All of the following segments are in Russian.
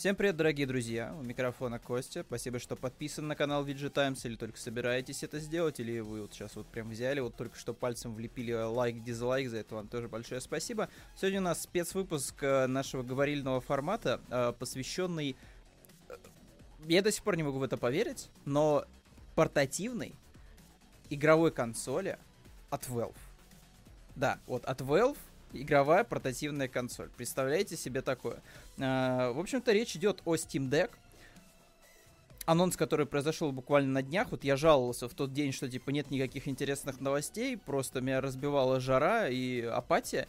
Всем привет, дорогие друзья, у микрофона Костя. Спасибо, что подписан на канал VG Times или только собираетесь это сделать, или вы вот сейчас вот прям взяли, вот только что пальцем влепили лайк, дизлайк, за это вам тоже большое спасибо. Сегодня у нас спецвыпуск э, нашего говорильного формата, э, посвященный... Э, я до сих пор не могу в это поверить, но портативной игровой консоли от Valve. Да, вот от Valve игровая портативная консоль. Представляете себе такое? А, в общем-то, речь идет о Steam Deck. Анонс, который произошел буквально на днях, вот я жаловался в тот день, что типа нет никаких интересных новостей, просто меня разбивала жара и апатия.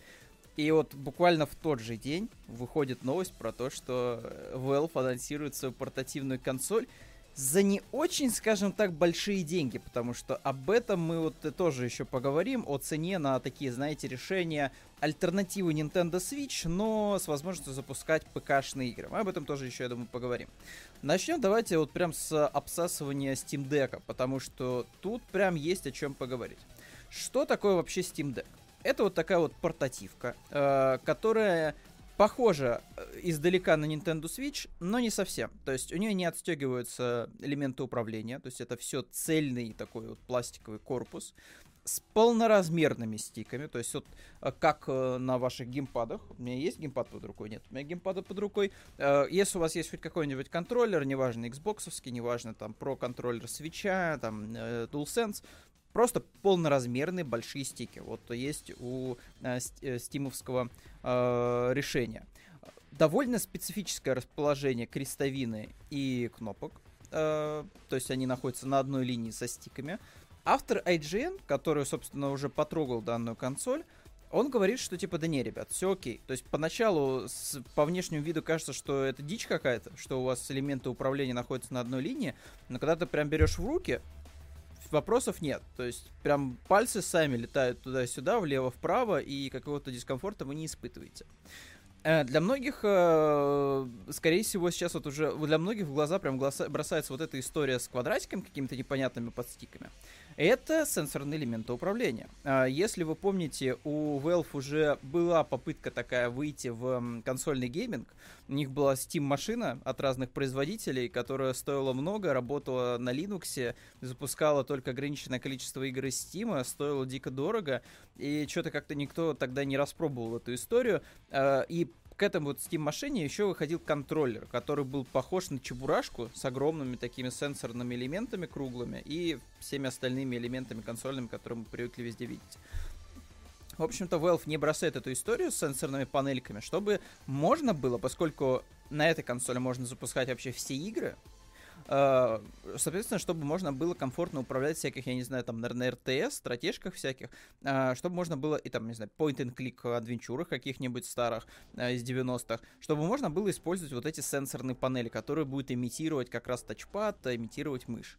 И вот буквально в тот же день выходит новость про то, что Valve анонсирует свою портативную консоль за не очень, скажем так, большие деньги, потому что об этом мы вот тоже еще поговорим, о цене на такие, знаете, решения, альтернативы Nintendo Switch, но с возможностью запускать ПК-шные игры. Мы об этом тоже еще, я думаю, поговорим. Начнем давайте вот прям с обсасывания Steam Deck, потому что тут прям есть о чем поговорить. Что такое вообще Steam Deck? Это вот такая вот портативка, э, которая похожа э, издалека на Nintendo Switch, но не совсем. То есть у нее не отстегиваются элементы управления, то есть это все цельный такой вот пластиковый корпус с полноразмерными стиками, то есть вот э, как э, на ваших геймпадах. У меня есть геймпад под рукой? Нет, у меня геймпада под рукой. Если у вас есть хоть какой-нибудь контроллер, неважно Xbox, неважно там про контроллер свеча, там DualSense, Просто полноразмерные большие стики. Вот есть у э, э, стимовского э, решения. Довольно специфическое расположение крестовины и кнопок. Э, то есть они находятся на одной линии со стиками. Автор IGN, который, собственно, уже потрогал данную консоль, он говорит, что типа, да не, ребят, все окей. То есть поначалу с, по внешнему виду кажется, что это дичь какая-то, что у вас элементы управления находятся на одной линии, но когда ты прям берешь в руки, вопросов нет. То есть прям пальцы сами летают туда-сюда, влево-вправо, и какого-то дискомфорта вы не испытываете. Э, для многих, э, скорее всего, сейчас вот уже для многих в глаза прям бросается вот эта история с квадратиком, какими-то непонятными подстиками. Это сенсорные элементы управления. А, если вы помните, у Valve уже была попытка такая выйти в консольный гейминг. У них была Steam-машина от разных производителей, которая стоила много, работала на Linux, запускала только ограниченное количество игр из Steam, стоила дико дорого, и что-то как-то никто тогда не распробовал эту историю. А, и к этому вот Steam машине еще выходил контроллер, который был похож на чебурашку с огромными такими сенсорными элементами круглыми и всеми остальными элементами консольными, которые мы привыкли везде видеть. В общем-то, Valve не бросает эту историю с сенсорными панельками, чтобы можно было, поскольку на этой консоли можно запускать вообще все игры, соответственно, чтобы можно было комфортно управлять всяких, я не знаю, там, наверное, РТС, стратежках всяких, uh, чтобы можно было и там, не знаю, point-and-click адвенчурах каких-нибудь старых uh, из 90-х, чтобы можно было использовать вот эти сенсорные панели, которые будут имитировать как раз тачпад, имитировать мышь.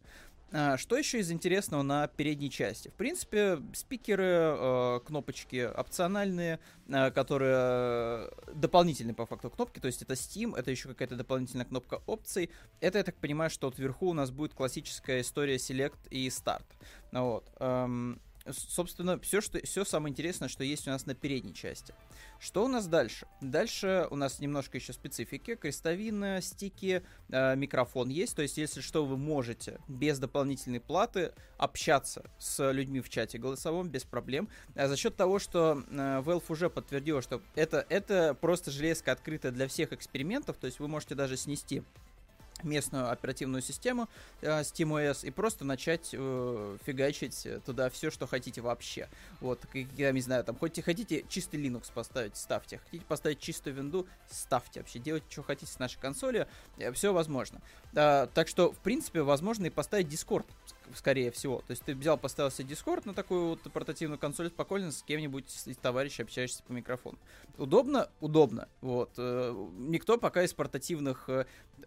А, что еще из интересного на передней части? В принципе, спикеры, э, кнопочки опциональные, э, которые дополнительные по факту кнопки, то есть это Steam, это еще какая-то дополнительная кнопка опций. Это, я так понимаю, что вот вверху у нас будет классическая история Select и Start. Вот. Собственно, все, что, все самое интересное, что есть у нас на передней части. Что у нас дальше? Дальше у нас немножко еще специфики. Крестовина, стики, э, микрофон есть. То есть, если что, вы можете без дополнительной платы общаться с людьми в чате голосовом без проблем. А за счет того, что э, Valve уже подтвердила, что это, это просто железка открытая для всех экспериментов. То есть, вы можете даже снести местную оперативную систему э, SteamOS и просто начать э, фигачить туда все, что хотите вообще. Вот, я не знаю, там, хоть хотите чистый Linux поставить, ставьте. Хотите поставить чистую винду, ставьте. Вообще делайте, что хотите с нашей консоли, э, все возможно. А, так что, в принципе, возможно и поставить Discord, скорее всего. То есть ты взял, поставил себе Discord на такую вот портативную консоль, спокойно с кем-нибудь из товарищей общаешься по микрофону. Удобно? Удобно. Вот. Э, никто пока из портативных...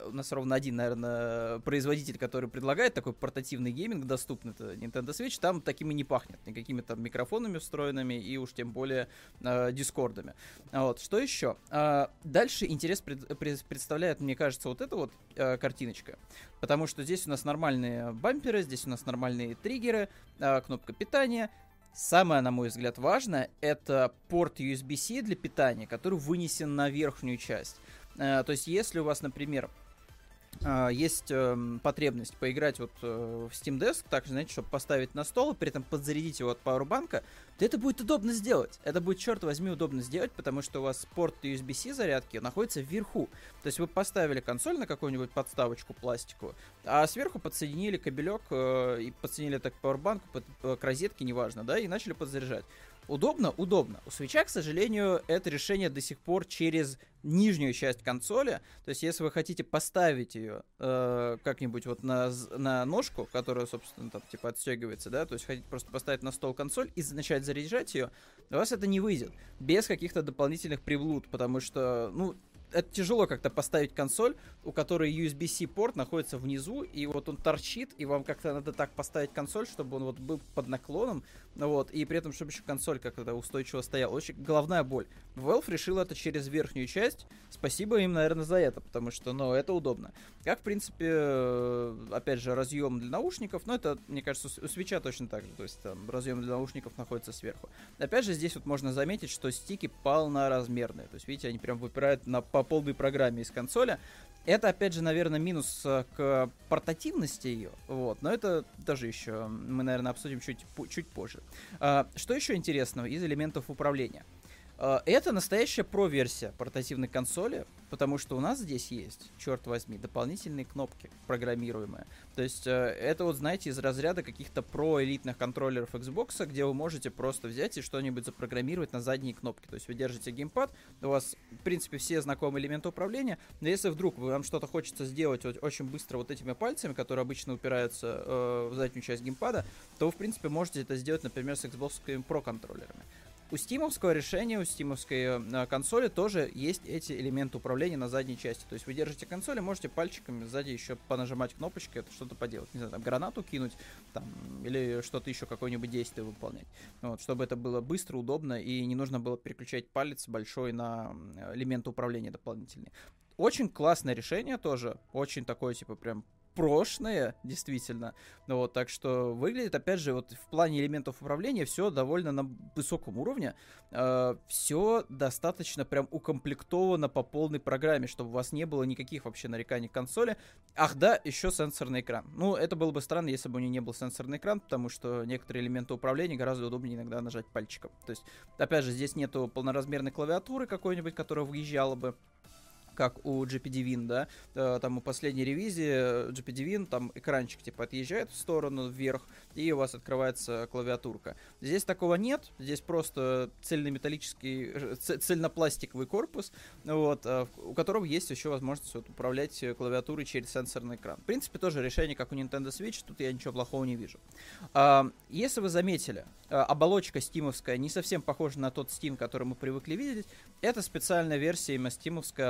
У нас ровно один, наверное, производитель, который предлагает такой портативный гейминг доступный, это Nintendo Switch, там такими не пахнет. Никакими там микрофонами встроенными и уж тем более э. Вот. Что еще? Э, дальше интерес пред, пред, представляет, мне кажется, вот эта вот э, картиночка. Потому что здесь у нас нормальные бамперы, здесь у нас нормальные триггеры, э, кнопка питания, Самое, на мой взгляд, важное, это порт USB-C для питания, который вынесен на верхнюю часть. Э, то есть, если у вас, например, Uh, есть uh, потребность поиграть вот uh, в Steam Desk, так, знаете, чтобы поставить на стол и при этом подзарядить его от пауэрбанка, то это будет удобно сделать. Это будет, черт возьми, удобно сделать, потому что у вас порт USB-C зарядки находится вверху. То есть вы поставили консоль на какую-нибудь подставочку пластиковую, а сверху подсоединили кабелек и подсоединили так к пауэрбанку, к розетке, неважно, да, и начали подзаряжать. Удобно? Удобно. У свеча, к сожалению, это решение до сих пор через нижнюю часть консоли. То есть, если вы хотите поставить ее э, как-нибудь вот на, на ножку, которая, собственно, там типа отстегивается, да, то есть хотите просто поставить на стол консоль и начать заряжать ее, у вас это не выйдет без каких-то дополнительных приблуд, потому что, ну, это тяжело как-то поставить консоль, у которой USB-C порт находится внизу, и вот он торчит, и вам как-то надо так поставить консоль, чтобы он вот был под наклоном, вот, и при этом, чтобы еще консоль как-то устойчиво стояла. Очень головная боль. Valve решил это через верхнюю часть. Спасибо им, наверное, за это, потому что, ну, это удобно. Как, в принципе, э, опять же, разъем для наушников, но это, мне кажется, у свеча точно так же, то есть там разъем для наушников находится сверху. Опять же, здесь вот можно заметить, что стики полноразмерные, то есть, видите, они прям выпирают на, по полной программе из консоли. Это, опять же, наверное, минус э, к портативности ее, вот, но это даже еще мы, наверное, обсудим чуть, чуть позже. А, что еще интересного из элементов управления? А, это настоящая про-версия портативной консоли, потому что у нас здесь есть, черт возьми, дополнительные кнопки программируемые. То есть э, это вот, знаете, из разряда каких-то про-элитных контроллеров Xbox, где вы можете просто взять и что-нибудь запрограммировать на задние кнопки. То есть вы держите геймпад, у вас, в принципе, все знакомые элементы управления, но если вдруг вам что-то хочется сделать вот очень быстро вот этими пальцами, которые обычно упираются э, в заднюю часть геймпада, то вы, в принципе, можете это сделать, например, с Xbox Pro контроллерами. У стимовского решения, у стимовской э, консоли тоже есть эти элементы управления на задней части. То есть вы держите консоль и можете пальчиками сзади еще понажимать кнопочки, это что-то поделать. Не знаю, там гранату кинуть, там, или что-то еще, какое-нибудь действие выполнять. Вот, чтобы это было быстро, удобно и не нужно было переключать палец большой на элементы управления дополнительные. Очень классное решение тоже, очень такое, типа, прям прошлое, действительно. Вот, так что выглядит, опять же, вот в плане элементов управления все довольно на высоком уровне. Э, все достаточно прям укомплектовано по полной программе, чтобы у вас не было никаких вообще нареканий к консоли. Ах да, еще сенсорный экран. Ну, это было бы странно, если бы у нее не был сенсорный экран, потому что некоторые элементы управления гораздо удобнее иногда нажать пальчиком. То есть, опять же, здесь нету полноразмерной клавиатуры какой-нибудь, которая выезжала бы как у GPD Win, да, э, там у последней ревизии GPD Win, там экранчик типа отъезжает в сторону вверх, и у вас открывается клавиатурка. Здесь такого нет, здесь просто цельнометаллический, э, цельнопластиковый корпус, вот, э, у которого есть еще возможность вот, управлять клавиатурой через сенсорный экран. В принципе, тоже решение, как у Nintendo Switch, тут я ничего плохого не вижу. А, если вы заметили, оболочка стимовская не совсем похожа на тот Steam, который мы привыкли видеть, это специальная версия именно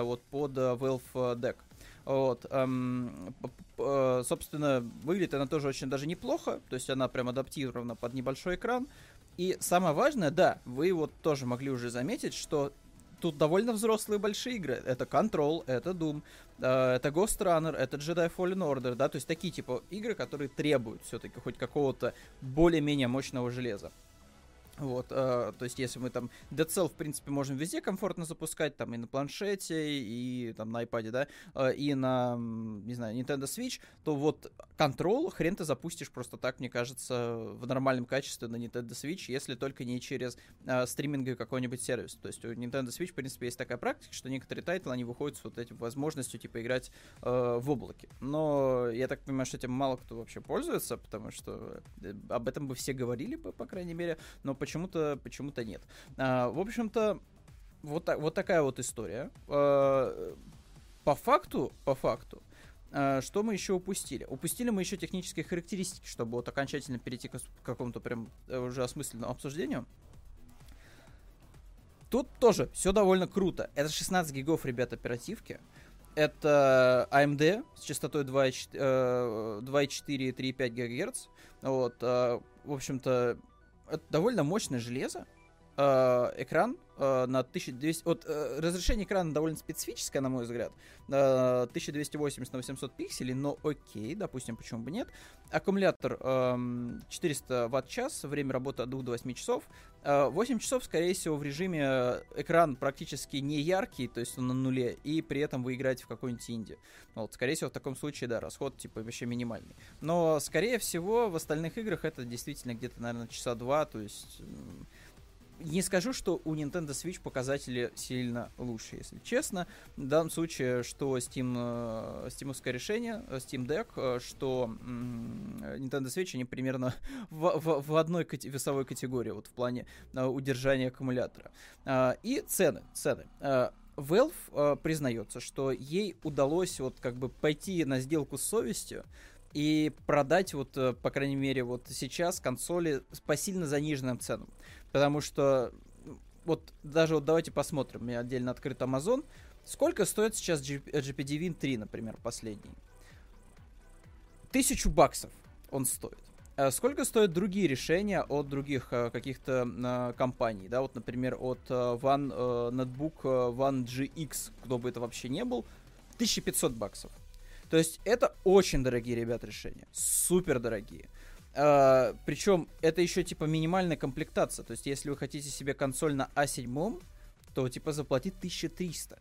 вот под э, Valve э, Deck. Вот, эм, э, собственно, выглядит она тоже очень даже неплохо, то есть она прям адаптирована под небольшой экран. И самое важное, да, вы вот тоже могли уже заметить, что тут довольно взрослые большие игры. Это Control, это Doom, э, это Ghost Runner, это Jedi Fallen Order, да, то есть такие типа игры, которые требуют все-таки хоть какого-то более-менее мощного железа. Вот, э, то есть, если мы там Dead Cells, в принципе, можем везде комфортно запускать, там и на планшете, и там на iPad, да, э, и на, не знаю, Nintendo Switch, то вот Control хрен ты запустишь просто так, мне кажется, в нормальном качестве на Nintendo Switch, если только не через э, стриминговый какой-нибудь сервис. То есть у Nintendo Switch, в принципе, есть такая практика, что некоторые тайтлы, они выходят с вот этим возможностью, типа, играть э, в облаке. Но я так понимаю, что этим мало кто вообще пользуется, потому что э, об этом бы все говорили, по, по крайней мере, но почему-то почему-то нет. А, в общем-то, вот, так, вот такая вот история. А, по факту, по факту, а, что мы еще упустили? Упустили мы еще технические характеристики, чтобы вот окончательно перейти к какому-то прям э, уже осмысленному обсуждению. Тут тоже все довольно круто. Это 16 гигов, ребят, оперативки. Это AMD с частотой 2,4 и 3,5 ГГц. Вот, а, в общем-то, это довольно мощное железо. э, экран э, на 1200... Вот э, разрешение экрана довольно специфическое, на мой взгляд. Э, 1280 на 800 пикселей, но окей, допустим, почему бы нет. Аккумулятор э, 400 ватт-час, время работы от 2 до 8 часов. Э, 8 часов, скорее всего, в режиме экран практически не яркий, то есть он на нуле, и при этом вы играете в какой-нибудь инди. Вот, скорее всего, в таком случае, да, расход, типа, вообще минимальный. Но, скорее всего, в остальных играх это действительно где-то, наверное, часа два, то есть не скажу, что у Nintendo Switch показатели сильно лучше, если честно. В данном случае, что Steam, э, Steamовское решение, э, Steam Deck, э, что Nintendo Switch, они примерно в, в, в одной кати- весовой категории, вот в плане удержания аккумулятора. И цены, цены. Valve признается, что ей удалось вот как бы пойти на сделку с совестью и продать вот, по крайней мере, вот сейчас консоли по сильно заниженным ценам. Потому что, вот даже вот давайте посмотрим, у меня отдельно открыт Amazon. Сколько стоит сейчас GPD Win 3, например, последний? Тысячу баксов он стоит. А сколько стоят другие решения от других э, каких-то э, компаний, да, вот, например, от э, One э, Notebook One GX, кто бы это вообще не был, 1500 баксов. То есть это очень дорогие, ребят, решения, супер дорогие. Uh, а, причем это еще типа минимальная комплектация. То есть, если вы хотите себе консоль на i7, то типа заплатить 1300.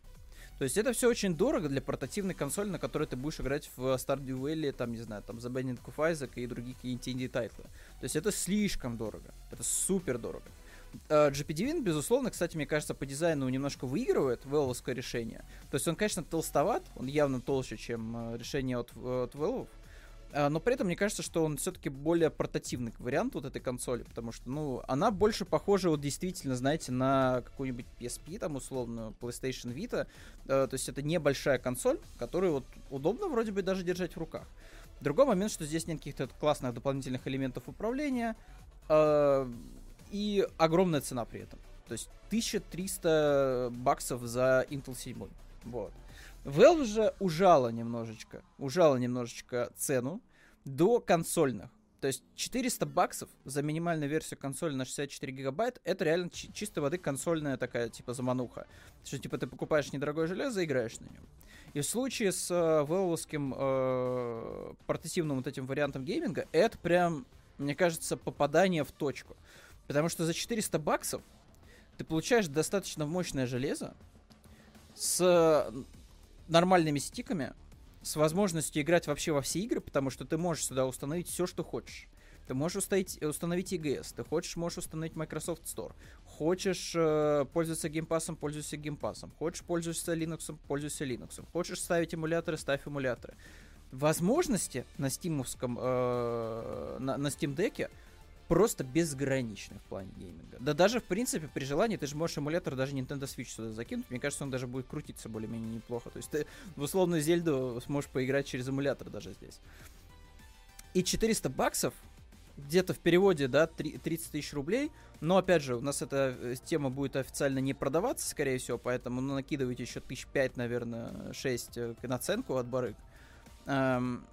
То есть это все очень дорого для портативной консоли, на которой ты будешь играть в Stardew Valley, там, не знаю, там, The Binding of Isaac и другие какие-нибудь инди-тайтлы. То есть это слишком дорого. Это супер дорого. Uh, GPD-Win, безусловно, кстати, мне кажется, по дизайну немножко выигрывает Valve решение. То есть он, конечно, толстоват, он явно толще, чем uh, решение от, от Valve, а, но при этом мне кажется, что он все-таки более портативный вариант вот этой консоли, потому что, ну, она больше похожа вот действительно, знаете, на какую-нибудь PSP, там, условную, PlayStation Vita. Э, то есть это небольшая консоль, которую вот удобно вроде бы даже держать в руках. Другой момент, что здесь нет каких-то классных дополнительных элементов управления э, и огромная цена при этом. То есть 1300 баксов за Intel 7. Вот. Valve же ужала немножечко, ужала немножечко цену до консольных. То есть 400 баксов за минимальную версию консоли на 64 гигабайт, это реально чи- чистой воды консольная такая, типа, замануха. Что, типа, ты покупаешь недорогое железо и играешь на нем. И в случае с э, э, портативным вот этим вариантом гейминга, это прям, мне кажется, попадание в точку. Потому что за 400 баксов ты получаешь достаточно мощное железо с нормальными стиками, с возможностью играть вообще во все игры, потому что ты можешь сюда установить все, что хочешь. Ты можешь установить, установить EGS, ты хочешь, можешь установить Microsoft Store. Хочешь э, пользоваться геймпасом, пользуйся геймпасом. Хочешь пользоваться Linux, пользуйся Linux. Хочешь ставить эмуляторы, ставь эмуляторы. Возможности на стимовском, э, на, на Steam Deck просто безграничный в плане гейминга. Да даже, в принципе, при желании ты же можешь эмулятор даже Nintendo Switch сюда закинуть. Мне кажется, он даже будет крутиться более-менее неплохо. То есть ты в условную Зельду сможешь поиграть через эмулятор даже здесь. И 400 баксов, где-то в переводе, да, 30 тысяч рублей. Но, опять же, у нас эта э, тема будет официально не продаваться, скорее всего, поэтому ну, накидывайте еще тысяч пять, наверное, 6 э, наценку от барыг. Эм,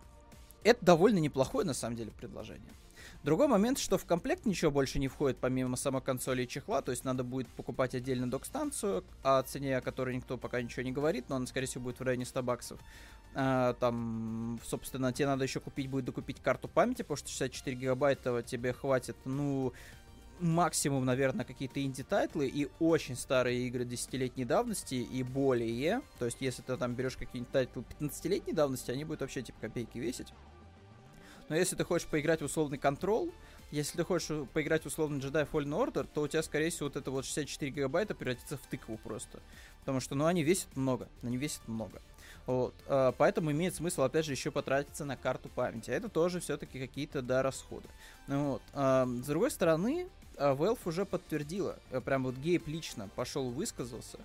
это довольно неплохое, на самом деле, предложение. Другой момент, что в комплект ничего больше не входит, помимо самой консоли и чехла, то есть надо будет покупать отдельно док-станцию, о цене о которой никто пока ничего не говорит, но она, скорее всего, будет в районе 100 баксов. А, там, собственно, тебе надо еще купить, будет докупить карту памяти, потому что 64 гигабайта тебе хватит, ну, максимум, наверное, какие-то инди-тайтлы и очень старые игры десятилетней давности и более. То есть, если ты там берешь какие-нибудь тайтлы 15-летней давности, они будут вообще типа копейки весить. Но если ты хочешь поиграть в условный контрол, если ты хочешь поиграть в условный Jedi Fallen Order, то у тебя, скорее всего, вот это вот 64 гигабайта превратится в тыкву просто. Потому что, ну, они весят много. Они весят много. Вот. А, поэтому имеет смысл, опять же, еще потратиться на карту памяти. А это тоже все-таки какие-то, да, расходы. Ну, вот. А, с другой стороны, а, Valve уже подтвердила, э, прям вот Гейб лично пошел высказался,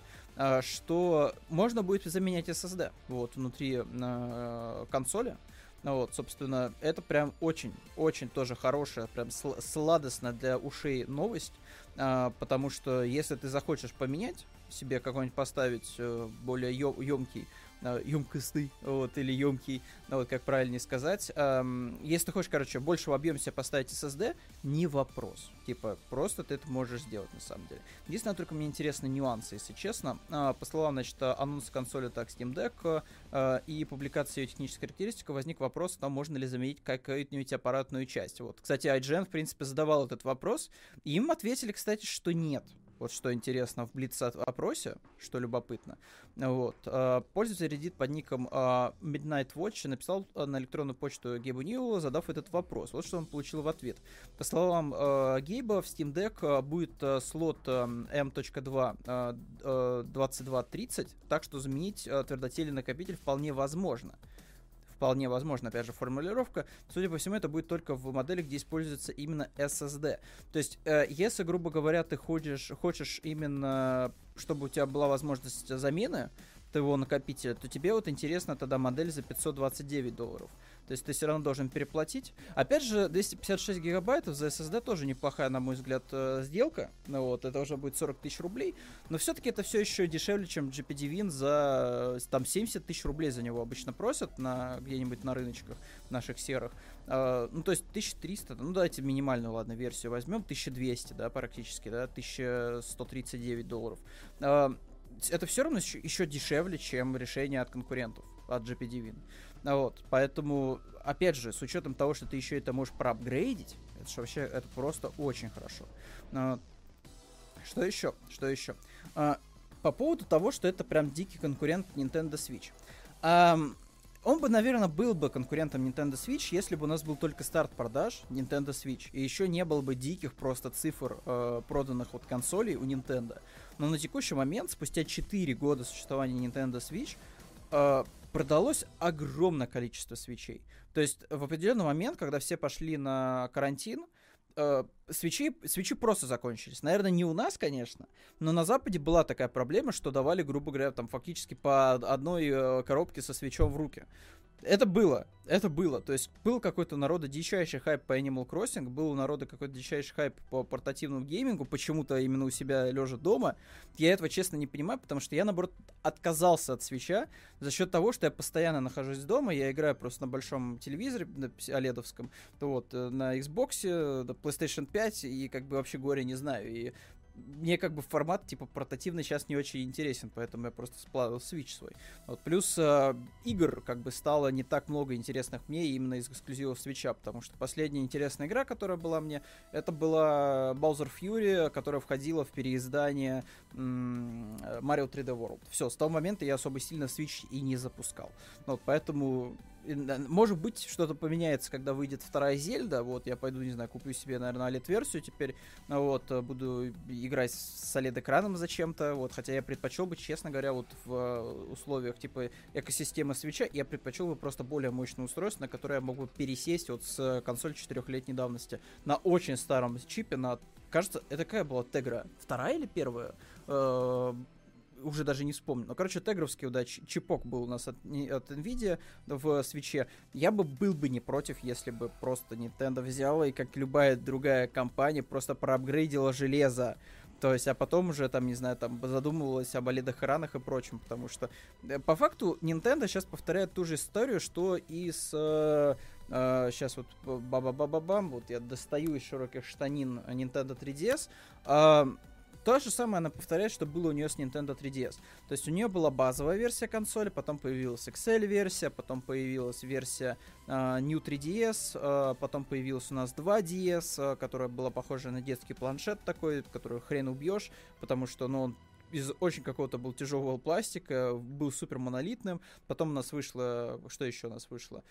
что можно будет заменять SSD вот внутри э, консоли, ну вот, собственно, это прям очень-очень тоже хорошая, прям сладостная для ушей новость, а, потому что если ты захочешь поменять себе какой-нибудь поставить э, более емкий емкостный, вот, или емкий, ну, вот, как правильнее сказать. Эм, если ты хочешь, короче, больше в объеме себе поставить SSD, не вопрос. Типа, просто ты это можешь сделать, на самом деле. Единственное, только мне интересны нюансы, если честно. Э, по словам, значит, анонса консоли так Steam Deck э, и публикации ее технической характеристики, возник вопрос, там можно ли заменить какую-нибудь аппаратную часть. Вот, кстати, IGN, в принципе, задавал этот вопрос, и им ответили, кстати, что нет. Вот что интересно в Блиц-опросе, что любопытно. Вот. А, пользователь Reddit под ником а, Midnight Watch написал а, на электронную почту Гейбу Нилу, задав этот вопрос. Вот что он получил в ответ. По словам Гейба, в Steam Deck будет слот M.2 2230, так что заменить твердотельный накопитель вполне возможно вполне возможно, опять же, формулировка. Судя по всему, это будет только в модели, где используется именно SSD. То есть, э, если, грубо говоря, ты хочешь, хочешь именно, чтобы у тебя была возможность замены твоего накопителя, то тебе вот интересна тогда модель за 529 долларов. То есть ты все равно должен переплатить. Опять же, 256 гигабайтов за SSD тоже неплохая, на мой взгляд, э, сделка. Ну вот, это уже будет 40 тысяч рублей. Но все-таки это все еще дешевле, чем GPD Win за там 70 тысяч рублей за него обычно просят на где-нибудь на рыночках наших серых. Uh, ну, то есть 1300, ну, давайте минимальную, ладно, версию возьмем, 1200, да, практически, да, 1139 долларов. Uh, это все равно еще, еще дешевле, чем решение от конкурентов, от GPD Win. Вот, поэтому, опять же, с учетом того, что ты еще это можешь проапгрейдить, это же вообще, это просто очень хорошо. Но, что еще? Что еще? А, по поводу того, что это прям дикий конкурент Nintendo Switch. А, он бы, наверное, был бы конкурентом Nintendo Switch, если бы у нас был только старт продаж Nintendo Switch, и еще не было бы диких просто цифр э, проданных от консолей у Nintendo. Но на текущий момент, спустя 4 года существования Nintendo Switch, э, продалось огромное количество свечей. То есть в определенный момент, когда все пошли на карантин, э, свечи, свечи просто закончились. Наверное, не у нас, конечно, но на Западе была такая проблема, что давали, грубо говоря, там фактически по одной э, коробке со свечом в руки. Это было, это было. То есть был какой-то народа дичайший хайп по Animal Crossing, был у народа какой-то дичайший хайп по портативному геймингу, почему-то именно у себя лежа дома. Я этого честно не понимаю, потому что я, наоборот, отказался от свеча за счет того, что я постоянно нахожусь дома, я играю просто на большом телевизоре, на оледовском, вот, э, на Xbox, э, на PlayStation 5, и как бы вообще горе не знаю. И мне как бы формат типа портативный сейчас не очень интересен, поэтому я просто сплавил Switch свой. Вот. Плюс э, игр как бы стало не так много интересных мне именно из эксклюзивов Switch, потому что последняя интересная игра, которая была мне, это была Bowser Fury, которая входила в переиздание м- Mario 3D World. Все, с того момента я особо сильно Switch и не запускал. Вот, поэтому может быть, что-то поменяется, когда выйдет вторая Зельда. Вот, я пойду, не знаю, куплю себе, наверное, OLED-версию теперь. Вот, буду играть с OLED-экраном зачем-то. Вот, хотя я предпочел бы, честно говоря, вот в э, условиях типа экосистемы свеча, я предпочел бы просто более мощное устройство, на которое я мог бы пересесть вот с консоль четырехлетней давности на очень старом чипе, на кажется, это какая была Тегра? Вторая или первая? Уже даже не вспомню. Но, короче, тегровский да, чипок был у нас от, от NVIDIA в свече. Я бы был бы не против, если бы просто Nintendo взяла и, как любая другая компания, просто проапгрейдила железо. То есть, а потом уже, там, не знаю, там, задумывалась об OLED-экранах и прочем, потому что, э, по факту, Nintendo сейчас повторяет ту же историю, что и с... Э, э, сейчас вот ба-ба-ба-ба-бам, вот я достаю из широких штанин Nintendo 3DS. Э, то же самое она повторяет, что было у нее с Nintendo 3DS. То есть у нее была базовая версия консоли, потом появилась Excel-версия, потом появилась версия uh, New 3DS, uh, потом появилась у нас 2DS, uh, которая была похожа на детский планшет такой, который хрен убьешь, потому что ну, он из очень какого-то был тяжелого пластика, был супер монолитным. Потом у нас вышло, что еще у нас вышло?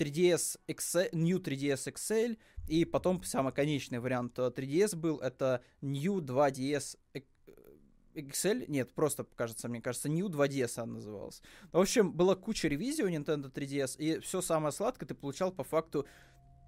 3DS XL, New 3DS XL, и потом самый конечный вариант 3DS был, это New 2DS XL, нет, просто, кажется, мне кажется, New 2DS она называлась. В общем, была куча ревизий у Nintendo 3DS, и все самое сладкое ты получал по факту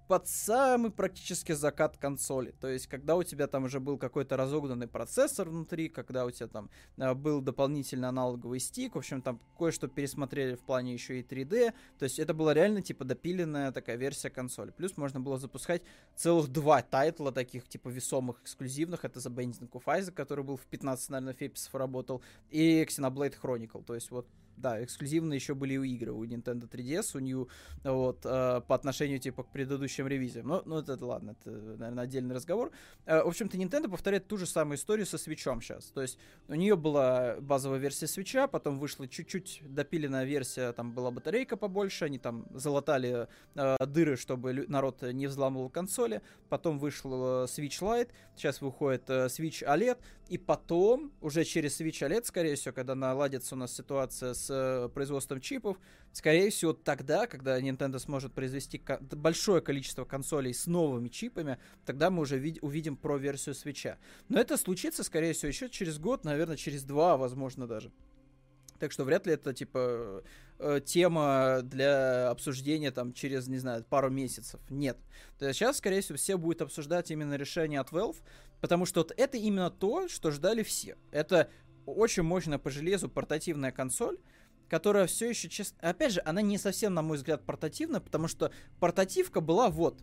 под самый практически закат консоли. То есть, когда у тебя там уже был какой-то разогнанный процессор внутри, когда у тебя там э, был дополнительный аналоговый стик, в общем, там кое-что пересмотрели в плане еще и 3D. То есть, это была реально, типа, допиленная такая версия консоли. Плюс можно было запускать целых два тайтла таких, типа, весомых, эксклюзивных. Это The Binding of Isaac, который был в 15, наверное, феписов работал, и Xenoblade Chronicle. То есть, вот да, эксклюзивно еще были у игры у Nintendo 3DS, у New, вот, э, по отношению, типа, к предыдущим ревизиям. Но, ну, это ладно, это, наверное, отдельный разговор. Э, в общем-то, Nintendo повторяет ту же самую историю со свечом сейчас. То есть, у нее была базовая версия свеча, потом вышла чуть-чуть допиленная версия, там была батарейка побольше, они там залатали э, дыры, чтобы народ не взламывал консоли, потом вышел э, Switch Lite, сейчас выходит Switch OLED, и потом, уже через Switch OLED, скорее всего, когда наладится у нас ситуация с э, производством чипов, скорее всего, тогда, когда Nintendo сможет произвести большое количество консолей с новыми чипами, тогда мы уже увидим про версию Switch. Но это случится, скорее всего, еще через год, наверное, через два, возможно, даже. Так что вряд ли это, типа, э, тема для обсуждения там через, не знаю, пару месяцев. Нет. То есть сейчас, скорее всего, все будут обсуждать именно решение от Valve, потому что вот это именно то, что ждали все. Это очень мощная по железу портативная консоль, которая все еще, честно... Опять же, она не совсем, на мой взгляд, портативна, потому что портативка была вот,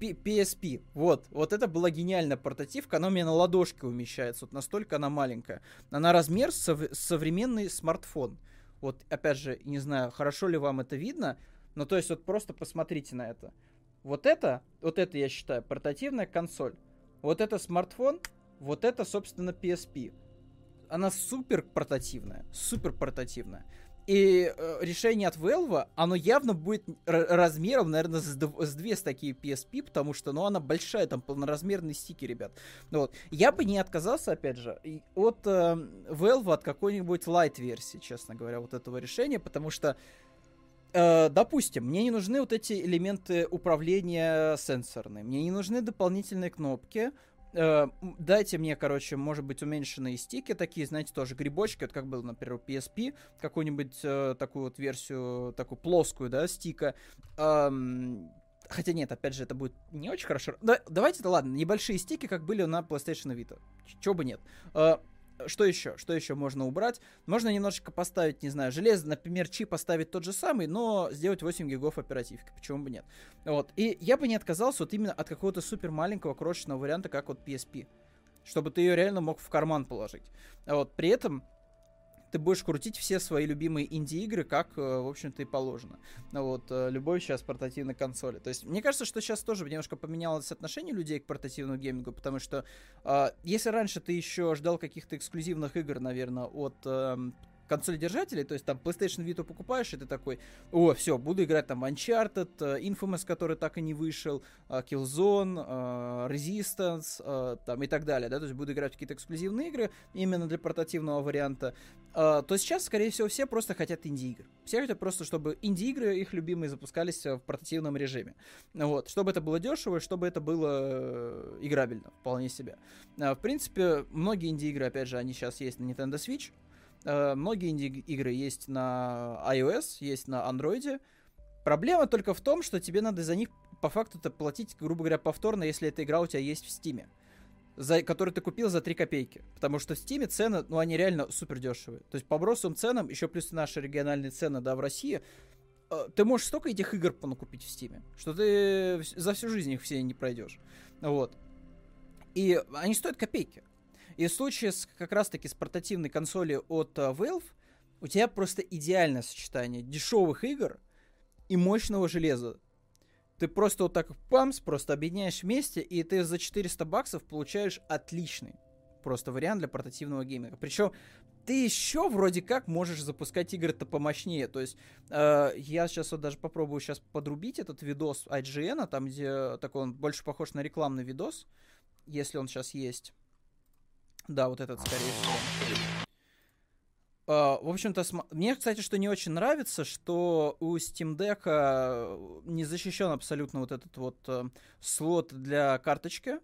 PSP. Вот, вот это была гениальная портативка, она у меня на ладошке умещается, вот настолько она маленькая. Она размер сов- современный смартфон. Вот, опять же, не знаю, хорошо ли вам это видно, но то есть вот просто посмотрите на это. Вот это, вот это я считаю портативная консоль. Вот это смартфон, вот это, собственно, PSP. Она супер портативная, супер портативная. И э, решение от Valve, оно явно будет размером, наверное, с, с две с такие PSP, потому что, ну, она большая, там полноразмерные стики, ребят. Ну, вот. Я бы не отказался, опять же, от э, Valve, от какой-нибудь light-версии, честно говоря, вот этого решения, потому что Э, допустим, мне не нужны вот эти элементы управления сенсорные, мне не нужны дополнительные кнопки, э, дайте мне, короче, может быть, уменьшенные стики такие, знаете, тоже грибочки, вот как был, например, у PSP, какую-нибудь э, такую вот версию, такую плоскую, да, стика. Эм, хотя нет, опять же, это будет не очень хорошо. Да, давайте, да ладно, небольшие стики, как были на PlayStation Vita. Чего бы нет. Э, что еще? Что еще можно убрать? Можно немножечко поставить, не знаю, железо, например, чип поставить тот же самый, но сделать 8 гигов оперативки. Почему бы нет? Вот. И я бы не отказался вот именно от какого-то супер маленького крошечного варианта, как вот PSP. Чтобы ты ее реально мог в карман положить. Вот. При этом ты будешь крутить все свои любимые инди-игры, как, э, в общем-то, и положено. Вот, э, любой сейчас портативной консоли. То есть, мне кажется, что сейчас тоже немножко поменялось отношение людей к портативному геймингу, потому что э, если раньше ты еще ждал каких-то эксклюзивных игр, наверное, от э, консоль держателей, то есть там PlayStation Vita покупаешь, и ты такой, о, все, буду играть там Uncharted, э, Infamous, который так и не вышел, э, Killzone, э, Resistance, там и так далее, да, то есть буду играть в какие-то эксклюзивные игры именно для портативного варианта, то сейчас, скорее всего, все просто хотят инди-игр. Все хотят просто, чтобы инди-игры, их любимые, запускались в портативном режиме. Вот, чтобы это было дешево, чтобы это было играбельно, вполне себе. В принципе, многие инди-игры, опять же, они сейчас есть на Nintendo Switch, многие инди-игры есть на iOS, есть на Android. Проблема только в том, что тебе надо за них по факту-то платить, грубо говоря, повторно, если эта игра у тебя есть в Steam. За, который ты купил за 3 копейки. Потому что в Steam цены, ну, они реально супер дешевые. То есть по бросовым ценам, еще плюс наши региональные цены, да, в России, э, ты можешь столько этих игр понакупить в Steam, что ты за всю жизнь их все не пройдешь. Вот. И они стоят копейки. И в случае с, как раз-таки с портативной консоли от uh, Valve, у тебя просто идеальное сочетание дешевых игр и мощного железа. Ты просто вот так памс, просто объединяешь вместе, и ты за 400 баксов получаешь отличный просто вариант для портативного гейминга. Причем ты еще вроде как можешь запускать игры-то помощнее. То есть э, я сейчас вот даже попробую сейчас подрубить этот видос IGN, там где такой он больше похож на рекламный видос, если он сейчас есть. Да, вот этот, скорее всего. Uh, в общем-то, см... мне, кстати, что не очень нравится, что у Steam Deck э, не защищен абсолютно вот этот вот uh, слот для карточки.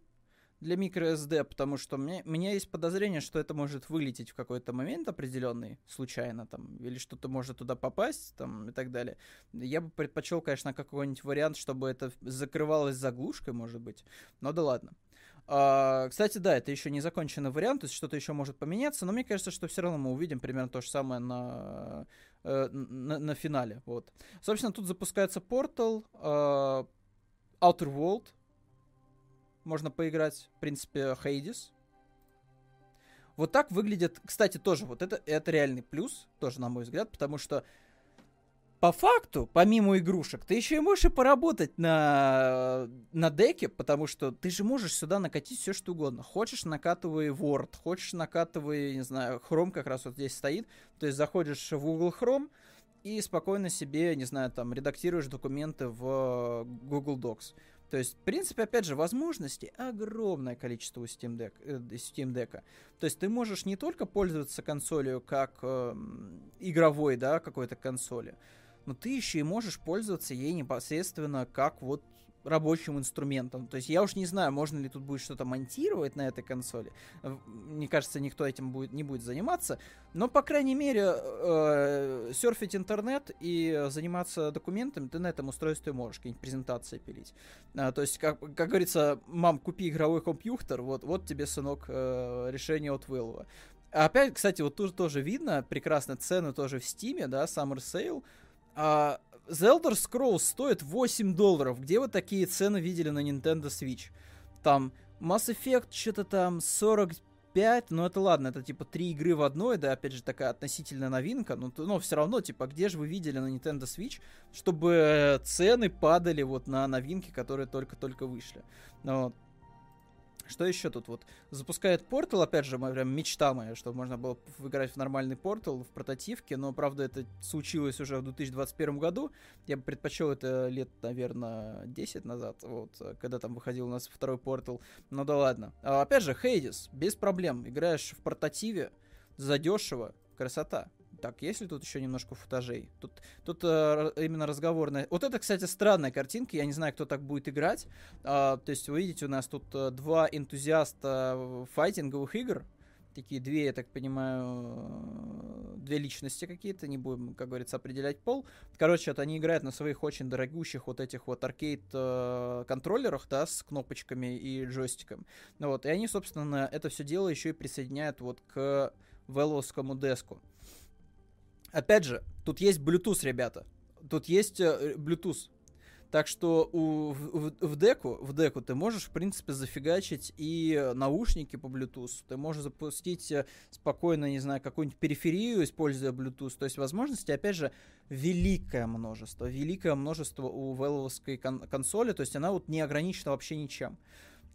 для microSD, потому что мне, у меня есть подозрение, что это может вылететь в какой-то момент определенный, случайно там, или что-то может туда попасть, там, и так далее. Я бы предпочел, конечно, какой-нибудь вариант, чтобы это закрывалось заглушкой, может быть. Но да ладно. А, кстати, да, это еще не законченный вариант, то есть что-то еще может поменяться, но мне кажется, что все равно мы увидим примерно то же самое на, э, на, на финале. Вот. Собственно, тут запускается портал, Outer World, можно поиграть, в принципе, Hades. Вот так выглядит, кстати, тоже вот это, это реальный плюс, тоже на мой взгляд, потому что по факту, помимо игрушек, ты еще и можешь и поработать на, на деке, потому что ты же можешь сюда накатить все, что угодно. Хочешь, накатывай Word, хочешь, накатывай, не знаю, Chrome как раз вот здесь стоит. То есть заходишь в Google Chrome и спокойно себе, не знаю, там, редактируешь документы в Google Docs. То есть, в принципе, опять же, возможностей огромное количество у Steam Deck. Э, Steam Deck. То есть ты можешь не только пользоваться консолью как э, игровой, да, какой-то консоли, но ты еще и можешь пользоваться ей непосредственно как вот рабочим инструментом. То есть я уж не знаю, можно ли тут будет что-то монтировать на этой консоли. Мне кажется, никто этим будет, не будет заниматься. Но, по крайней мере, э, серфить интернет и заниматься документами ты на этом устройстве можешь, какие-нибудь презентации пилить. А, то есть, как, как говорится, мам, купи игровой компьютер, вот, вот тебе, сынок, э, решение от Valve. Опять, кстати, вот тут тоже видно прекрасно цены тоже в Стиме, да, Summer Sale. А, The Elder Scrolls стоит 8 долларов. Где вы такие цены видели на Nintendo Switch? Там Mass Effect что-то там 45, ну это ладно, это типа три игры в одной, да, опять же такая относительная новинка, но, но все равно, типа, где же вы видели на Nintendo Switch, чтобы цены падали вот на новинки, которые только-только вышли. Вот. Что еще тут вот? Запускает портал, опять же, моя прям мечта моя, чтобы можно было играть в нормальный портал в прототивке, но, правда, это случилось уже в 2021 году. Я бы предпочел это лет, наверное, 10 назад, вот, когда там выходил у нас второй портал. Ну да ладно. А, опять же, Хейдис, без проблем. Играешь в портативе, задешево, красота. Так, есть ли тут еще немножко футажей? Тут, тут э, именно разговорная... Вот это, кстати, странная картинка. Я не знаю, кто так будет играть. А, то есть, вы видите, у нас тут э, два энтузиаста файтинговых игр. Такие две, я так понимаю, э, две личности какие-то. Не будем, как говорится, определять пол. Короче, вот они играют на своих очень дорогущих вот этих вот аркейд-контроллерах, э, да, с кнопочками и джойстиком. Ну, вот, и они, собственно, это все дело еще и присоединяют вот к веловскому деску. Опять же, тут есть Bluetooth, ребята. Тут есть э, Bluetooth. Так что у, в, в, деку, в деку ты можешь, в принципе, зафигачить и наушники по Bluetooth. Ты можешь запустить э, спокойно, не знаю, какую-нибудь периферию, используя Bluetooth. То есть возможностей, опять же, великое множество. Великое множество у Valve кон- консоли. То есть она вот не ограничена вообще ничем.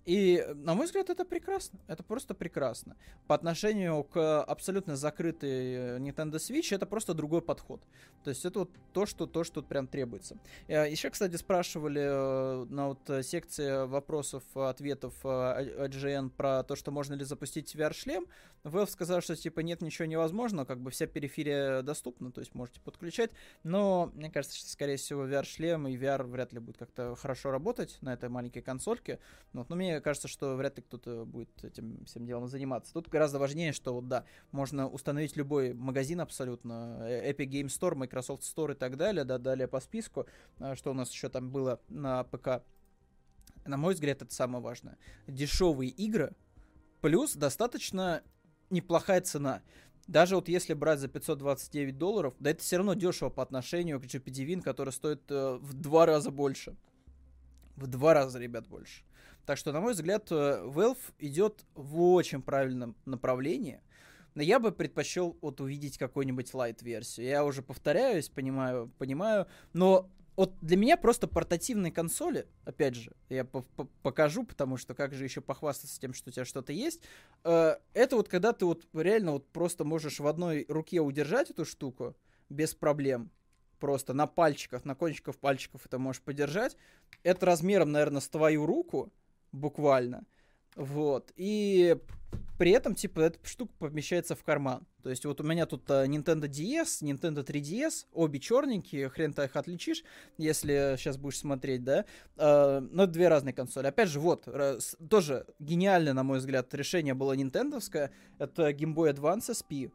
И, на мой взгляд, это прекрасно. Это просто прекрасно. По отношению к абсолютно закрытой э, Nintendo Switch, это просто другой подход. То есть это вот то, что, то, что прям требуется. Э, Еще, кстати, спрашивали э, на вот секции вопросов, ответов IGN про то, что можно ли запустить VR-шлем. Valve сказал, что типа нет, ничего невозможно, как бы вся периферия доступна, то есть можете подключать. Но мне кажется, что, скорее всего, VR-шлем и VR вряд ли будет как-то хорошо работать на этой маленькой консольке. Вот, но мне кажется, что вряд ли кто-то будет этим всем делом заниматься. Тут гораздо важнее, что вот да, можно установить любой магазин абсолютно, э, Epic Game Store, Microsoft Store и так далее, да, далее по списку, а, что у нас еще там было на ПК. На мой взгляд, это самое важное. Дешевые игры, плюс достаточно неплохая цена. Даже вот если брать за 529 долларов, да это все равно дешево по отношению к GPD Win, который стоит э, в два раза больше. В два раза, ребят, больше. Так что, на мой взгляд, э, Valve идет в очень правильном направлении. Но я бы предпочел вот увидеть какую-нибудь лайт-версию. Я уже повторяюсь, понимаю, понимаю. Но вот для меня просто портативные консоли, опять же, я покажу, потому что как же еще похвастаться тем, что у тебя что-то есть. Э, это вот когда ты вот реально вот просто можешь в одной руке удержать эту штуку без проблем. Просто на пальчиках, на кончиках пальчиков это можешь подержать. Это размером, наверное, с твою руку буквально. Вот. И при этом, типа, эта штука помещается в карман. То есть вот у меня тут uh, Nintendo DS, Nintendo 3DS, обе черненькие, хрен ты их отличишь, если сейчас будешь смотреть, да. Uh, но это две разные консоли. Опять же, вот, раз, тоже гениальное, на мой взгляд, решение было нинтендовское. Это Game Boy Advance SP.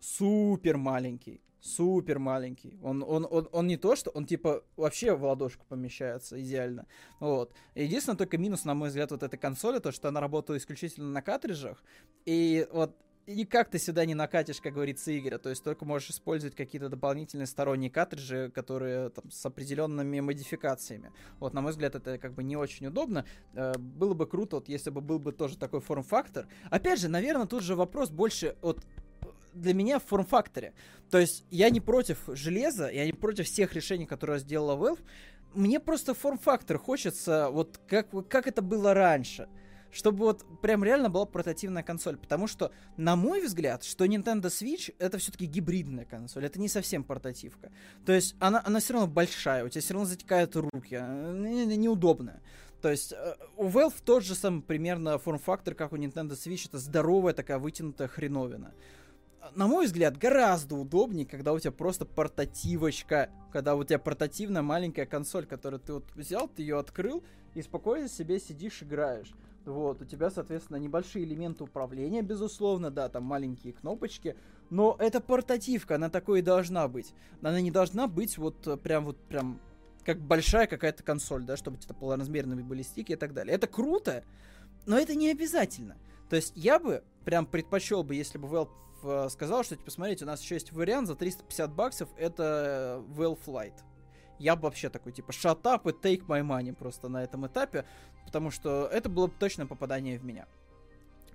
Супер маленький супер маленький. Он, он, он, он не то, что он типа вообще в ладошку помещается идеально. Вот. Единственное только минус, на мой взгляд, вот этой консоли, то, что она работает исключительно на картриджах. И вот никак ты сюда не накатишь, как говорится, Игоря. То есть только можешь использовать какие-то дополнительные сторонние картриджи, которые там с определенными модификациями. Вот, на мой взгляд, это как бы не очень удобно. Э, было бы круто, вот если бы был бы тоже такой форм-фактор. Опять же, наверное, тут же вопрос больше от для меня в форм-факторе. То есть я не против железа, я не против всех решений, которые сделала Valve. Мне просто форм-фактор хочется, вот как, как это было раньше. Чтобы вот прям реально была портативная консоль. Потому что, на мой взгляд, что Nintendo Switch это все-таки гибридная консоль. Это не совсем портативка. То есть она, она все равно большая, у тебя все равно затекают руки. Неудобная. То есть э, у Valve тот же самый примерно форм-фактор, как у Nintendo Switch. Это здоровая такая вытянутая хреновина на мой взгляд, гораздо удобнее, когда у тебя просто портативочка, когда у тебя портативная маленькая консоль, которую ты вот взял, ты ее открыл и спокойно себе сидишь, играешь. Вот, у тебя, соответственно, небольшие элементы управления, безусловно, да, там маленькие кнопочки, но это портативка, она такой и должна быть. Она не должна быть вот э, прям вот прям как большая какая-то консоль, да, чтобы это полноразмерными были стики и так далее. Это круто, но это не обязательно. То есть я бы прям предпочел бы, если бы Valve Э, сказал, что, типа, смотрите, у нас еще есть вариант за 350 баксов, это Well Flight. Я бы вообще такой, типа, shut up и take my money просто на этом этапе, потому что это было бы точное попадание в меня.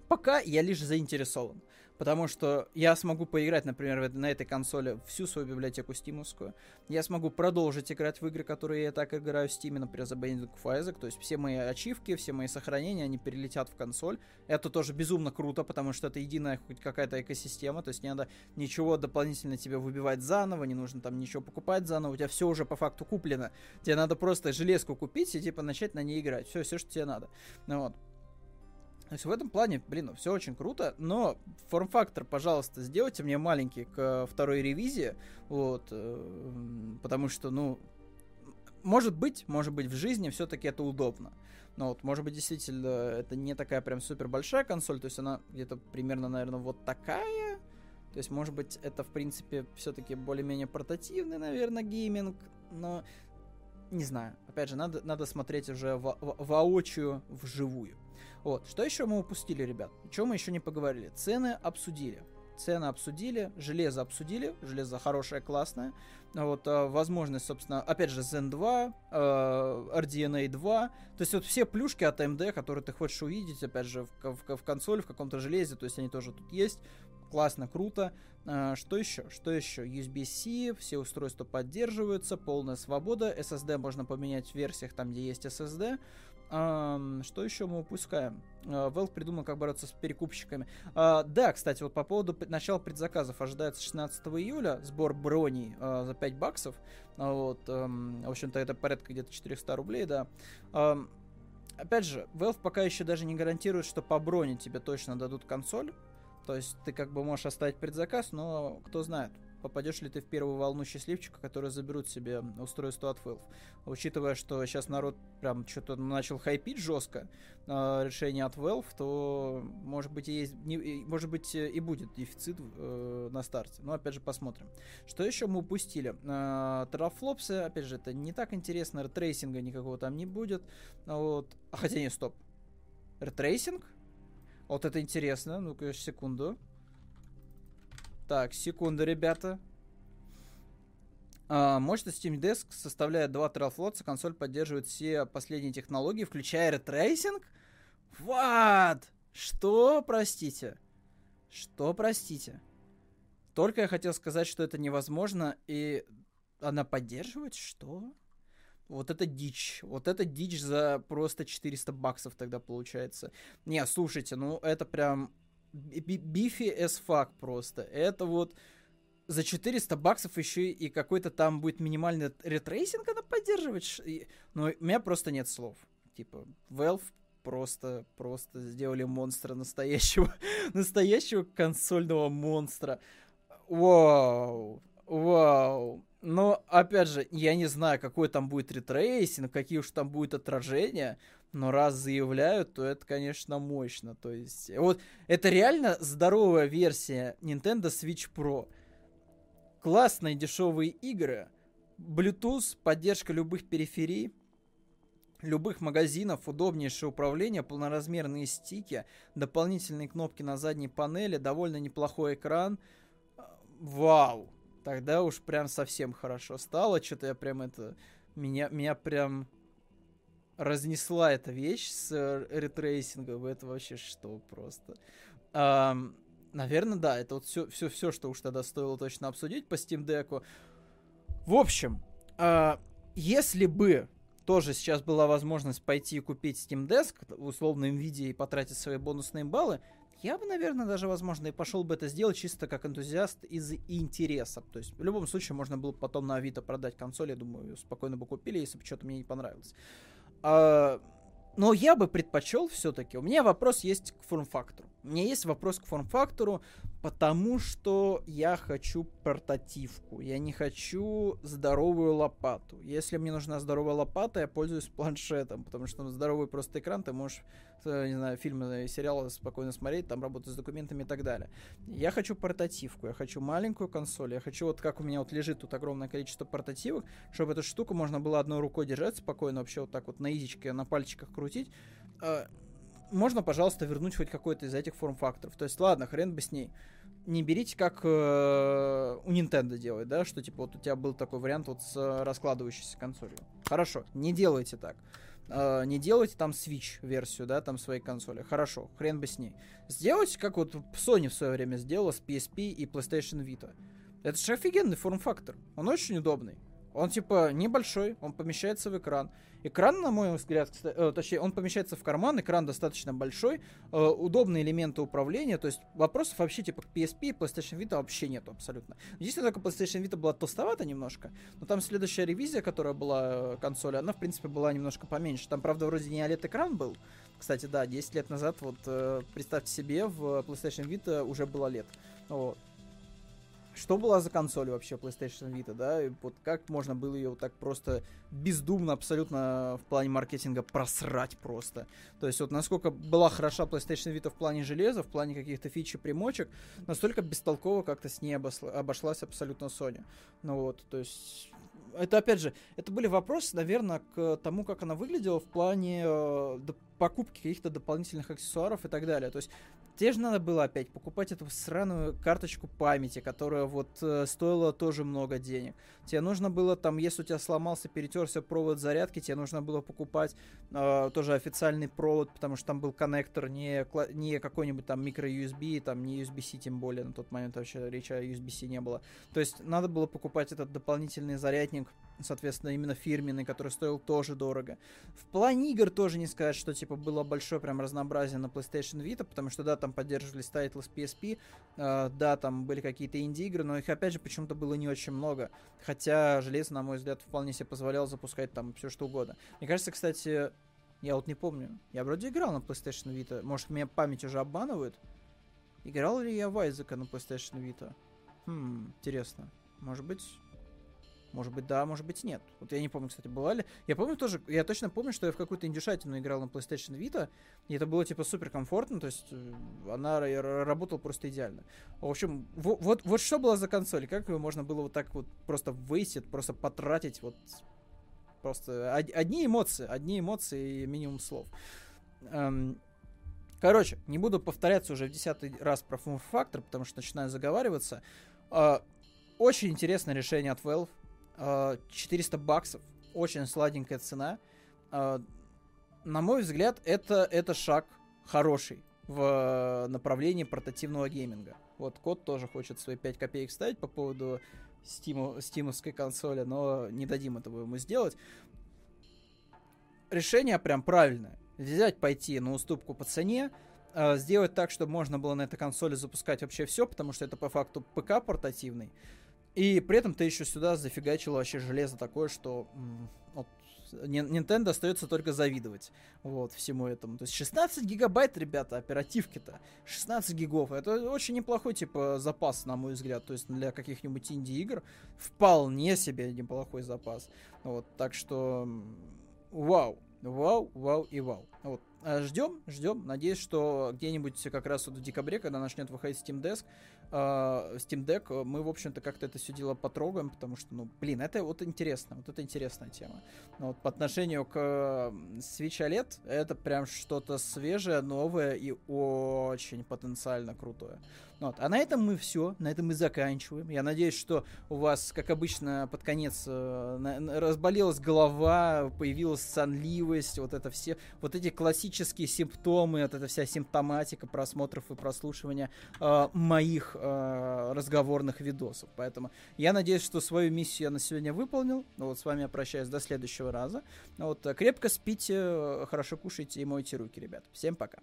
Пока я лишь заинтересован. Потому что я смогу поиграть, например, на этой консоли всю свою библиотеку стимовскую. Я смогу продолжить играть в игры, которые я так играю в Steam, например, за Binding of Isaac. То есть все мои ачивки, все мои сохранения, они перелетят в консоль. Это тоже безумно круто, потому что это единая хоть какая-то экосистема. То есть не надо ничего дополнительно тебе выбивать заново, не нужно там ничего покупать заново. У тебя все уже по факту куплено. Тебе надо просто железку купить и типа начать на ней играть. Все, все, что тебе надо. Ну вот. То есть в этом плане, блин, все очень круто, но форм-фактор, пожалуйста, сделайте мне маленький к второй ревизии, вот, э, потому что, ну, может быть, может быть, в жизни все-таки это удобно. Но вот, может быть, действительно, это не такая прям супер большая консоль, то есть она где-то примерно, наверное, вот такая. То есть, может быть, это, в принципе, все-таки более-менее портативный, наверное, гейминг, но не знаю. Опять же, надо, надо смотреть уже во, во, воочию, вживую. Вот. Что еще мы упустили, ребят? Чем мы еще не поговорили? Цены обсудили. Цены обсудили, железо обсудили, железо хорошее, классное. Вот, э, возможность, собственно, опять же, Zen 2, э, RDNA 2. То есть вот все плюшки от AMD, которые ты хочешь увидеть, опять же, в, в, в консоли, в каком-то железе, то есть они тоже тут есть. Классно, круто. Э, что еще? Что еще? USB-C, все устройства поддерживаются, полная свобода. SSD можно поменять в версиях там, где есть SSD. Что еще мы упускаем? Uh, Valve придумал, как бороться с перекупщиками. Uh, да, кстати, вот по поводу начала предзаказов ожидается 16 июля сбор броней uh, за 5 баксов. Uh, вот, um, в общем-то, это порядка где-то 400 рублей, да. Um, опять же, Valve пока еще даже не гарантирует, что по броне тебе точно дадут консоль. То есть ты как бы можешь оставить предзаказ, но кто знает попадешь ли ты в первую волну счастливчика, которые заберут себе устройство от Valve. Учитывая, что сейчас народ прям что-то начал хайпить жестко э, решение от Valve, то может быть и есть, не, может быть и будет дефицит э, на старте. Но опять же посмотрим. Что еще мы упустили? Э, Терафлопсы, опять же, это не так интересно, ретрейсинга никакого там не будет. Вот. А хотя не, стоп. Ретрейсинг? Вот это интересно. Ну-ка, секунду. Так, секунду, ребята. А, мощность Steam Deck составляет 2 терафлопса. Консоль поддерживает все последние технологии, включая ретрейсинг. Вот! Что, простите? Что, простите? Только я хотел сказать, что это невозможно, и она поддерживает? Что? Вот это дичь. Вот это дичь за просто 400 баксов тогда получается. Не, слушайте, ну это прям beefy as fuck просто. Это вот за 400 баксов еще и какой-то там будет минимальный ретрейсинг она поддерживать. Но у меня просто нет слов. Типа, Valve просто, просто сделали монстра настоящего, настоящего консольного монстра. Вау, вау. Но, опять же, я не знаю, какой там будет ретрейсинг, какие уж там будут отражения, но раз заявляют, то это, конечно, мощно. То есть, вот это реально здоровая версия Nintendo Switch Pro. Классные дешевые игры, Bluetooth, поддержка любых периферий, любых магазинов, удобнейшее управление, полноразмерные стики, дополнительные кнопки на задней панели, довольно неплохой экран. Вау! Тогда уж прям совсем хорошо стало. Что-то я прям это... Меня, меня прям разнесла эта вещь с э, ретрейсингом. Это вообще что просто. Um, наверное, да, это вот все, все, все, что уж тогда стоило точно обсудить по Steam Deck. В общем, uh, если бы тоже сейчас была возможность пойти и купить Steam Deck условном виде и потратить свои бонусные баллы, я бы, наверное, даже, возможно, и пошел бы это сделать чисто как энтузиаст из интереса. То есть, в любом случае, можно было бы потом на Авито продать консоль, я думаю, спокойно бы купили, если бы что-то мне не понравилось. А, но я бы предпочел все-таки. У меня вопрос есть к форм-фактору. У меня есть вопрос к форм-фактору, потому что я хочу портативку. Я не хочу здоровую лопату. Если мне нужна здоровая лопата, я пользуюсь планшетом, потому что здоровый просто экран ты можешь Э, не знаю, фильмы сериалы спокойно смотреть, там работать с документами и так далее. Я хочу портативку, я хочу маленькую консоль, я хочу вот как у меня вот лежит тут огромное количество портативок, чтобы эту штуку можно было одной рукой держать спокойно, вообще вот так вот на изичке, на пальчиках крутить. Можно, пожалуйста, вернуть хоть какой-то из этих форм-факторов. То есть, ладно, хрен бы с ней. Не берите, как э, у Nintendo делает, да, что типа вот у тебя был такой вариант вот с раскладывающейся консолью. Хорошо, не делайте так э, не делайте там Switch версию, да, там своей консоли. Хорошо, хрен бы с ней. Сделайте, как вот Sony в свое время сделала с PSP и PlayStation Vita. Это же офигенный форм-фактор. Он очень удобный. Он типа небольшой, он помещается в экран. Экран, на мой взгляд, кстати, э, точнее, он помещается в карман, экран достаточно большой, э, удобные элементы управления, то есть вопросов вообще типа к PSP и PlayStation Vita вообще нету абсолютно. Единственное, только PlayStation Vita была толстовата немножко, но там следующая ревизия, которая была э, консоли, она, в принципе, была немножко поменьше. Там, правда, вроде не OLED-экран был, кстати, да, 10 лет назад, вот, э, представьте себе, в PlayStation Vita уже было лет. Вот. Что была за консоль вообще PlayStation Vita, да? И вот как можно было ее вот так просто бездумно абсолютно в плане маркетинга просрать просто. То есть вот насколько была хороша PlayStation Vita в плане железа, в плане каких-то фич и примочек, настолько бестолково как-то с ней обошлась абсолютно Sony. Ну вот, то есть это опять же, это были вопросы, наверное, к тому, как она выглядела в плане э, покупки каких-то дополнительных аксессуаров и так далее. То есть Тебе же надо было опять покупать эту сраную карточку памяти, которая вот э, стоила тоже много денег. Тебе нужно было там, если у тебя сломался, перетерся провод зарядки, тебе нужно было покупать э, тоже официальный провод, потому что там был коннектор, не, не какой-нибудь там микро-USB, там не USB-C тем более, на тот момент вообще речи о USB-C не было. То есть надо было покупать этот дополнительный зарядник, соответственно, именно фирменный, который стоил тоже дорого. В плане игр тоже не сказать, что типа было большое прям разнообразие на PlayStation Vita, потому что да, там поддерживались тайтлы с PSP, э, да, там были какие-то инди-игры, но их опять же почему-то было не очень много, хотя железо, на мой взгляд, вполне себе позволяло запускать там все что угодно. Мне кажется, кстати, я вот не помню, я вроде играл на PlayStation Vita, может, меня память уже обманывает? Играл ли я в Айзека на PlayStation Vita? Хм, интересно. Может быть, может быть, да, может быть, нет. Вот я не помню, кстати, была ли. Я помню тоже, я точно помню, что я в какую-то индюшатину играл на PlayStation Vita, и это было, типа, супер комфортно, то есть э, она работала просто идеально. В общем, вот, вот, вот что было за консоль, как ее можно было вот так вот просто высить, просто потратить, вот просто одни эмоции, одни эмоции и минимум слов. Эм, короче, не буду повторяться уже в десятый раз про форм-фактор, потому что начинаю заговариваться. Э, очень интересное решение от Valve. 400 баксов. Очень сладенькая цена. А, на мой взгляд, это, это шаг хороший в направлении портативного гейминга. Вот код тоже хочет свои 5 копеек ставить по поводу стиму, стимовской консоли, но не дадим этого ему сделать. Решение прям правильное. Взять, пойти на уступку по цене, сделать так, чтобы можно было на этой консоли запускать вообще все, потому что это по факту ПК портативный. И при этом ты еще сюда зафигачил вообще железо такое, что вот, Nintendo остается только завидовать вот всему этому. То есть 16 гигабайт, ребята, оперативки-то. 16 гигов. Это очень неплохой, типа, запас, на мой взгляд. То есть для каких-нибудь инди-игр вполне себе неплохой запас. Вот, так что... Вау. Вау, вау и вау. Вот. Ждем, ждем. Надеюсь, что где-нибудь как раз вот в декабре, когда начнет выходить Steam Desk, Steam Deck, мы, в общем-то, как-то это все дело потрогаем, потому что, ну, блин, это вот интересно, вот это интересная тема. Но вот по отношению к Switch OLED, это прям что-то свежее, новое и очень потенциально крутое. Вот. А на этом мы все, на этом мы заканчиваем. Я надеюсь, что у вас, как обычно, под конец э, разболелась голова, появилась сонливость, вот это все, вот эти классические симптомы, вот эта вся симптоматика просмотров и прослушивания э, моих э, разговорных видосов. Поэтому я надеюсь, что свою миссию я на сегодня выполнил. Ну вот с вами я прощаюсь до следующего раза. Вот, крепко спите, хорошо кушайте и мойте руки, ребят. Всем пока.